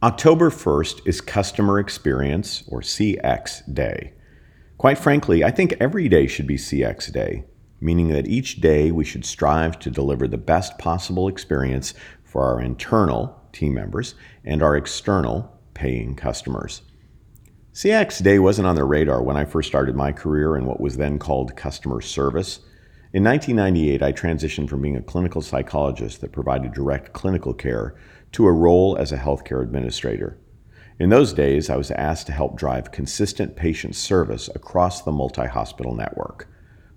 October 1st is Customer Experience, or CX Day. Quite frankly, I think every day should be CX Day, meaning that each day we should strive to deliver the best possible experience for our internal team members and our external paying customers. CX Day wasn't on the radar when I first started my career in what was then called customer service. In 1998, I transitioned from being a clinical psychologist that provided direct clinical care to a role as a healthcare administrator. In those days, I was asked to help drive consistent patient service across the multi hospital network.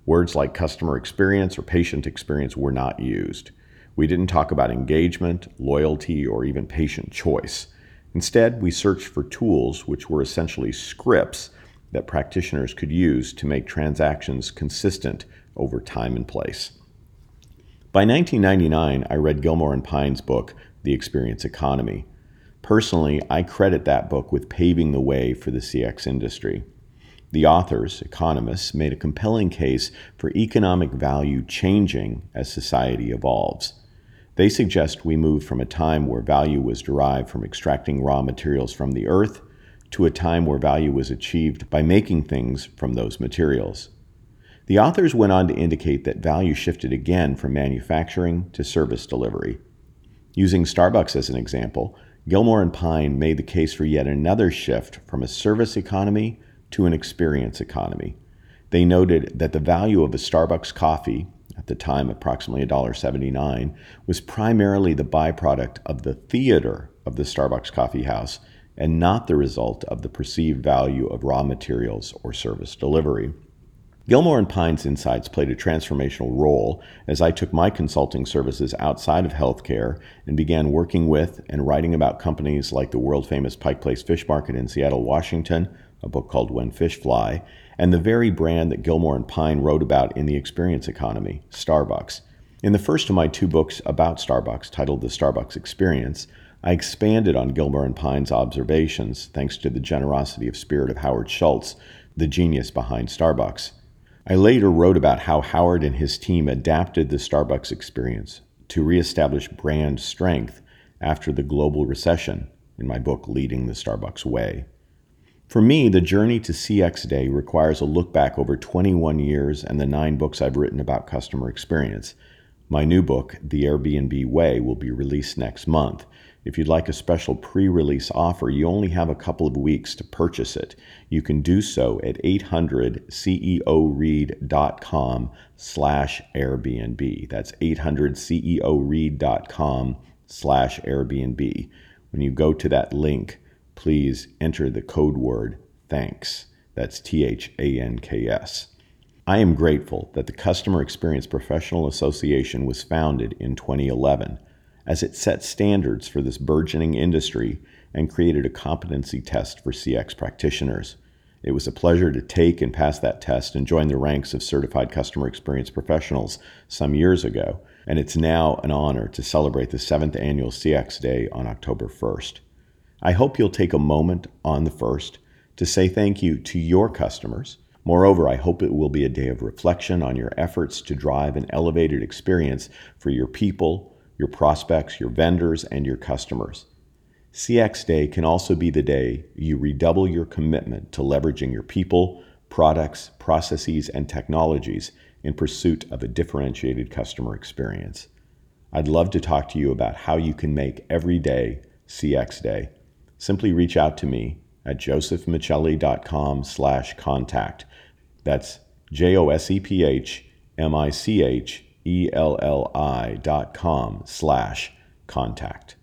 Words like customer experience or patient experience were not used. We didn't talk about engagement, loyalty, or even patient choice. Instead, we searched for tools which were essentially scripts that practitioners could use to make transactions consistent over time and place. By 1999, I read Gilmore and Pine's book, The Experience Economy. Personally, I credit that book with paving the way for the CX industry. The authors, economists, made a compelling case for economic value changing as society evolves. They suggest we move from a time where value was derived from extracting raw materials from the earth to a time where value was achieved by making things from those materials. The authors went on to indicate that value shifted again from manufacturing to service delivery. Using Starbucks as an example, Gilmore and Pine made the case for yet another shift from a service economy to an experience economy. They noted that the value of a Starbucks coffee, at the time approximately $1.79, was primarily the byproduct of the theater of the Starbucks coffee house and not the result of the perceived value of raw materials or service delivery. Gilmore and Pine's insights played a transformational role as I took my consulting services outside of healthcare and began working with and writing about companies like the world famous Pike Place Fish Market in Seattle, Washington, a book called When Fish Fly, and the very brand that Gilmore and Pine wrote about in the experience economy, Starbucks. In the first of my two books about Starbucks, titled The Starbucks Experience, I expanded on Gilmore and Pine's observations thanks to the generosity of spirit of Howard Schultz, the genius behind Starbucks. I later wrote about how Howard and his team adapted the Starbucks experience to reestablish brand strength after the global recession in my book, Leading the Starbucks Way. For me, the journey to CX Day requires a look back over 21 years and the nine books I've written about customer experience. My new book, The Airbnb Way, will be released next month. If you'd like a special pre-release offer, you only have a couple of weeks to purchase it. You can do so at 800ceoread.com slash Airbnb. That's 800ceoread.com slash Airbnb. When you go to that link, please enter the code word thanks. That's T H A N K S. I am grateful that the Customer Experience Professional Association was founded in 2011 as it set standards for this burgeoning industry and created a competency test for CX practitioners. It was a pleasure to take and pass that test and join the ranks of certified customer experience professionals some years ago, and it's now an honor to celebrate the seventh annual CX Day on October 1st. I hope you'll take a moment on the 1st to say thank you to your customers. Moreover, I hope it will be a day of reflection on your efforts to drive an elevated experience for your people your prospects, your vendors, and your customers. CX Day can also be the day you redouble your commitment to leveraging your people, products, processes, and technologies in pursuit of a differentiated customer experience. I'd love to talk to you about how you can make every day CX Day. Simply reach out to me at josephmichelli.com slash contact. That's J-O-S-E-P-H-M-I-C-H E-L-L-I dot com slash contact.